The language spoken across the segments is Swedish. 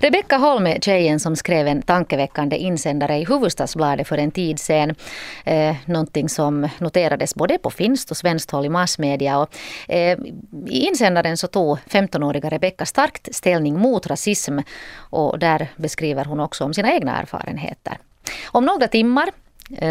Rebecka Holm är tjejen som skrev en tankeväckande insändare i Hufvudstadsbladet för en tid sedan. Eh, någonting som noterades både på finskt och svenskt håll i massmedia. Och, eh, I insändaren så tog 15-åriga Rebecka starkt ställning mot rasism och där beskriver hon också om sina egna erfarenheter. Om några timmar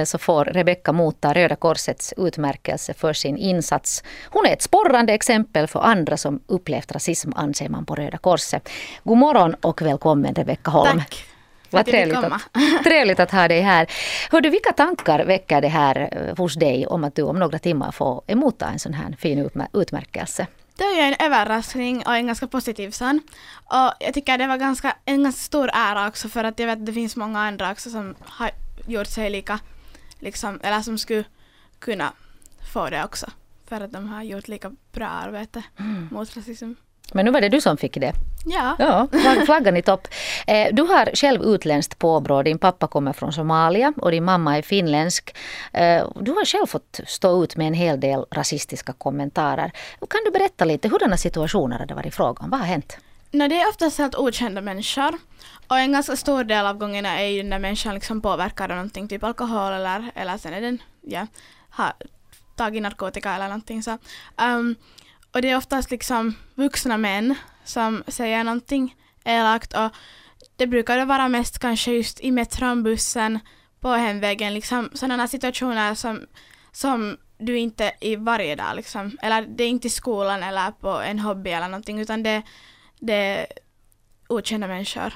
så får Rebecka motta Röda Korsets utmärkelse för sin insats. Hon är ett sporrande exempel för andra som upplevt rasism anser man på Röda Korset. God morgon och välkommen Rebecka Holm. Tack. Vad trevligt att, trevligt att ha dig här. Hör du, vilka tankar väcker det här eh, hos dig om att du om några timmar får emotta en sån här fin utmärkelse? Det är ju en överraskning och en ganska positiv sån. Och jag tycker det var ganska, en ganska stor ära också för att jag vet att det finns många andra också som har gjort sig lika, liksom, eller som skulle kunna få det också. För att de har gjort lika bra arbete mm. mot rasism. Men nu var det du som fick det. Ja. ja flaggan i topp. Eh, du har själv utländskt påbrå. Din pappa kommer från Somalia och din mamma är finländsk. Eh, du har själv fått stå ut med en hel del rasistiska kommentarer. Kan du berätta lite, hurdana situationer har det varit fråga om? Vad har hänt? No, det är oftast helt okända människor. Och en ganska stor del av gångerna är ju när människan liksom påverkad av någonting, typ alkohol eller, eller sen är den, ja, har tagit narkotika eller någonting så. Um, och det är oftast liksom vuxna män som säger någonting elakt och det brukar vara mest kanske just i metron, bussen, på hemvägen, liksom sådana situationer som, som du inte i varje dag liksom, eller det är inte i skolan eller på en hobby eller någonting utan det, det är okända människor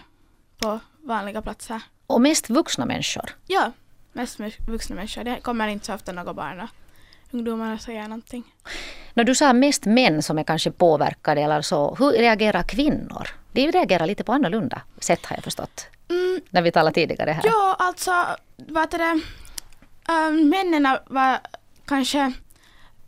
på vanliga platser. Och mest vuxna människor? Ja, mest vuxna människor. Det kommer inte så ofta några barn och ungdomar och säger någonting. När du sa mest män som är kanske påverkade eller så, hur reagerar kvinnor? De reagerar lite på annorlunda sätt har jag förstått. Mm, när vi talade tidigare här. Ja, alltså, vad det? Um, männen var kanske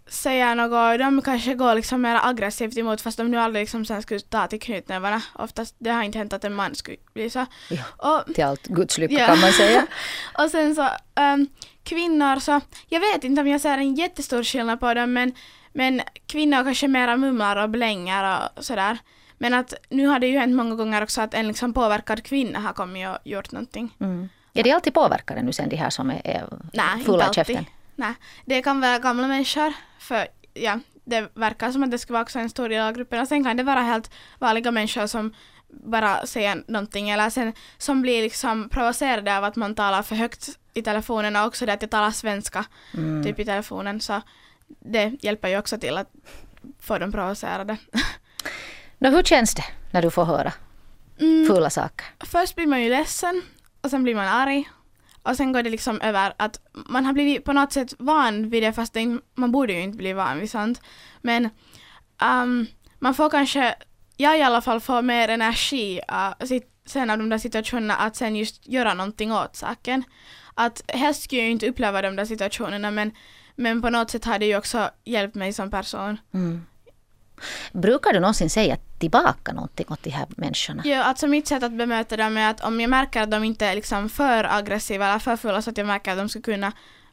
säger något, de kanske går liksom mer aggressivt emot fast de nu aldrig liksom sen skulle ta till knytnävarna. Oftast, det har inte hänt att en man skulle bli så. Ja, och, till allt Guds lycka ja. kan man säga. och sen så um, kvinnor så, jag vet inte om jag ser en jättestor skillnad på dem men, men kvinnor kanske mera mumlar och blänger och sådär. Men att nu har det ju hänt många gånger också att en liksom påverkad kvinna har kommit och gjort någonting. Mm. Är det alltid påverkade nu sen de här som är, är Nej, fulla i käften? Nej, det kan vara gamla människor för ja, det verkar som att det ska vara också en stor del av gruppen och sen kan det vara helt vanliga människor som bara säger någonting eller sen som blir liksom provocerade av att man talar för högt i telefonen och också det att jag talar svenska mm. typ i telefonen så det hjälper ju också till att få dem provocerade. no, hur känns det när du får höra mm. fula saker? Först blir man ju ledsen och sen blir man arg och sen går det liksom över att man har blivit på något sätt van vid det fast det, man borde ju inte bli van vid sånt. Men um, man får kanske, jag i alla fall får mer energi uh, sen av de där situationerna att sen just göra någonting åt saken. Att helst skulle jag ju inte uppleva de där situationerna men, men på något sätt har det ju också hjälpt mig som person. Mm. Brukar du någonsin säga tillbaka någonting åt de här människorna? Ja, alltså mitt sätt att bemöta dem är att om jag märker att de inte är liksom för aggressiva eller för fulla så att jag märker att de skulle kunna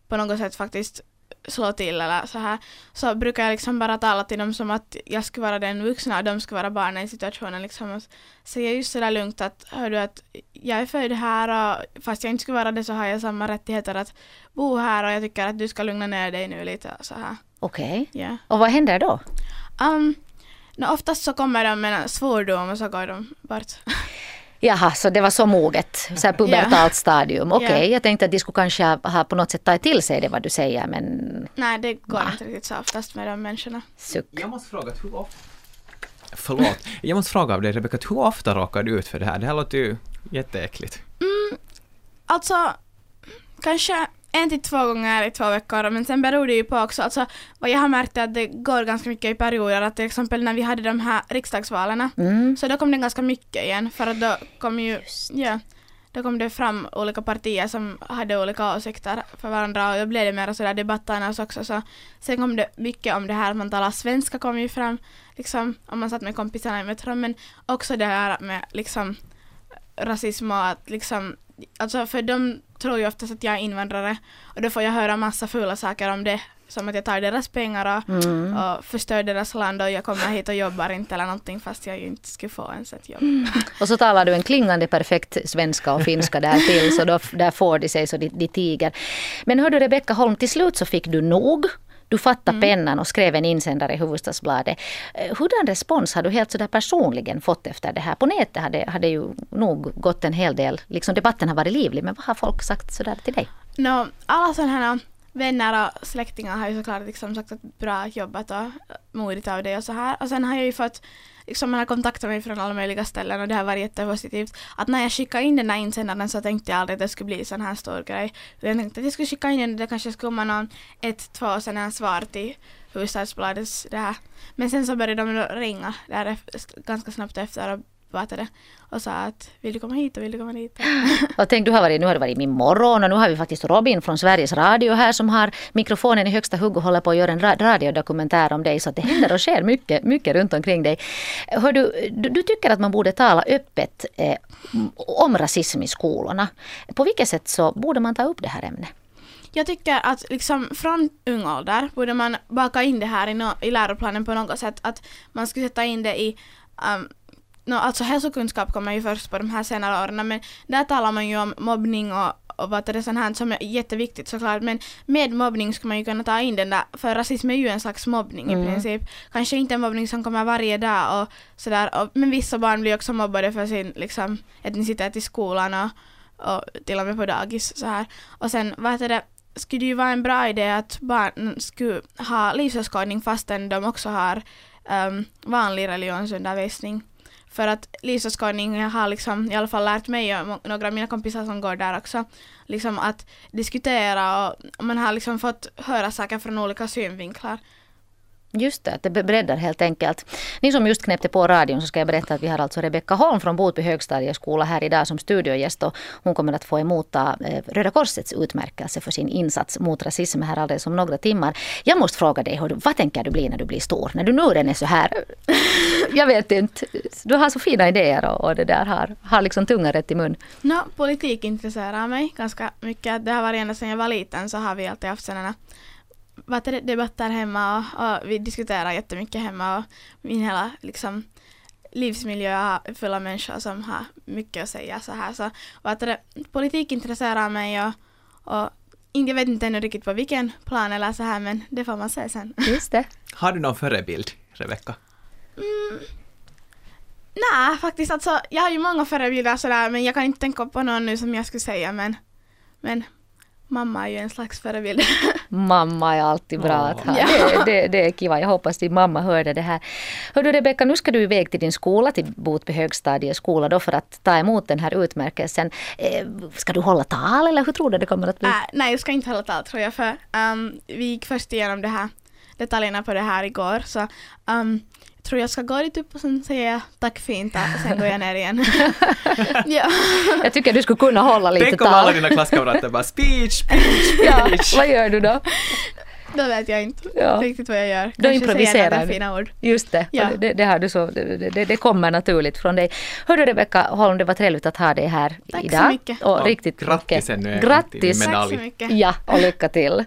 på något sätt faktiskt slå till eller så här så brukar jag liksom bara tala till dem som att jag skulle vara den vuxna och de skulle vara barnen i situationen liksom och säga just sådär lugnt att hör du att jag är född här och fast jag inte skulle vara det så har jag samma rättigheter att bo här och jag tycker att du ska lugna ner dig nu lite så här. Okej. Okay. Yeah. Och vad händer då? Um, no, oftast så kommer de med en svordom och så går de bort. Jaha, så det var så moget, så här pubertalt yeah. stadium. Okej, okay, yeah. jag tänkte att de skulle kanske ha på något sätt tagit till sig det vad du säger men... Nej, det går Va? inte riktigt så oftast med de människorna. Suck. Jag måste fråga, hur ofta... Förlåt, jag måste fråga av dig Rebecka, hur ofta råkar du ut för det här? Det här låter ju jätteäckligt. Mm, alltså, kanske en till två gånger i två veckor men sen beror det ju på också, alltså vad jag har märkt är att det går ganska mycket i perioder, att till exempel när vi hade de här riksdagsvalen mm. så då kom det ganska mycket igen. För att då kom ju, ja, då kom det fram olika partier som hade olika åsikter för varandra. Och då blev det mer sådär debattannars också. Så sen kom det mycket om det här att man talar svenska kom ju fram liksom om man satt med kompisarna i metron. Men också det här med liksom rasism och att liksom alltså för de tror ju oftast att jag är invandrare och då får jag höra massa fula saker om det som att jag tar deras pengar och, Mm. och förstör deras land och jag kommer hit och jobbar inte eller någonting fast jag ju inte skulle få ens ett jobb. Och så talar du en klingande perfekt svenska och finska där till så då, där får de sig så de, de tiger. Men hör du Rebecka Holm, till slut så fick du nog. Du fattade pennan och skrev en insändare i Hufvudstadsbladet. Eh, Hurdan respons har du helt sådär personligen fått efter det här? På nätet hade, hade ju nog gått en hel del, liksom debatten har varit livlig, men vad har folk sagt sådär till dig? No, alla sådana här vänner och släktingar har ju såklart liksom sagt att bra jobbat och modigt av dig och så här. Och sen har jag ju fått, liksom man har kontaktat mig från alla möjliga ställen och det har varit jättepositivt. Att när jag skickade in den här insändaren så tänkte jag aldrig att det skulle bli sån här stor grej. Jag tänkte att jag skulle skicka in den, och det kanske skulle komma någon ett, två sådana svar till Hufvudstadsbladets det här. Men sen så började de ringa där ganska snabbt efter och pratade och sa att vill du komma hit och vill du komma dit? Och tänk, du har varit, nu har det varit min morgon och nu har vi faktiskt Robin från Sveriges Radio här som har mikrofonen i högsta hugg och håller på att göra en ra- radiodokumentär om dig. Så att det händer och sker mycket, mycket runt omkring dig. Hör du, du, du tycker att man borde tala öppet eh, om rasism i skolorna. På vilket sätt så borde man ta upp det här ämnet? Jag tycker att liksom från ung ålder borde man baka in det här i, no, i läroplanen på något sätt. Att man skulle sätta in det i um, no, alltså hälsokunskap kommer ju först på de här senare åren men där talar man ju om mobbning och, och vad är det sånt här som är jätteviktigt såklart men med mobbning skulle man ju kunna ta in den där för rasism är ju en slags mobbning Mm. i princip. Kanske inte en mobbning som kommer varje dag och sådär och, men vissa barn blir också mobbade för sin liksom etnicitet i skolan och, och till och med på dagis så här. Och sen vad heter det skulle det ju vara en bra idé att barn skulle ha livsåskådning fastän de också har um, vanlig religionsundervisning. För att livsåskådning har liksom i alla fall lärt mig och några av mina kompisar som går där också liksom att diskutera och man har liksom fått höra saker från olika synvinklar. Just det, att det breddar helt enkelt. Ni som just knäppte på radion så ska jag berätta att vi har alltså Rebecka Holm från Botby högstadieskola här idag som studiogäst och hon kommer att få emotta eh, Röda Korsets utmärkelse för sin insats mot rasism här alldeles om några timmar. Jag måste fråga dig, vad tänker du bli när du blir stor? När du nu redan är så här, jag vet inte, du har så fina idéer och, och det där har, har liksom tungan rätt i mun. Nå, politik intresserar mig ganska mycket. Det har varit ända sedan jag var liten så har vi alltid haft sådana vad det, debatter hemma och, och vi diskuterar jättemycket hemma och min hela liksom livsmiljö är full av människor som har mycket att säga så här så vad det, politik intresserar mig och, och jag vet inte ännu riktigt på vilken plan eller så här men det får man se sen. Just det. Har du någon förebild, Rebecka? Mm. Nej, faktiskt alltså jag har ju många förebilder sådär men jag kan inte tänka på någon nu som jag skulle säga men, men mamma är ju en slags förebild. Mamma är alltid bra att ha. Ja. Det, det, det är kiva. Jag hoppas din mamma hörde det här. Hör du Rebecka, nu ska du iväg till din skola, till Botby högstadieskola då för att ta emot den här utmärkelsen. Eh, ska du hålla tal eller hur tror du det kommer att bli? Äh, nej, jag ska inte hålla tal tror jag för um, vi gick först igenom det här detaljerna på det här igår så um, tror jag ska gå dit upp och sen säger jag tack fint och sen går jag ner igen. ja. Jag tycker du skulle kunna hålla lite Tänk om alla tal. dina klasskamrater bara speech, speech, Ja, speech. vad gör du då? Då vet jag inte Ja. riktigt vad jag gör. Då Kanske improviserar säger några du. fina ord. Just det, Ja. det, det, har du så, det, det, det kommer naturligt från dig. Hörru Rebecka Holm, det var trevligt att ha dig här Tack så idag. mycket. Och Och riktigt grattis mycket. ännu en gång till din Grattis! medalj. Tack så mycket. Ja, och lycka till.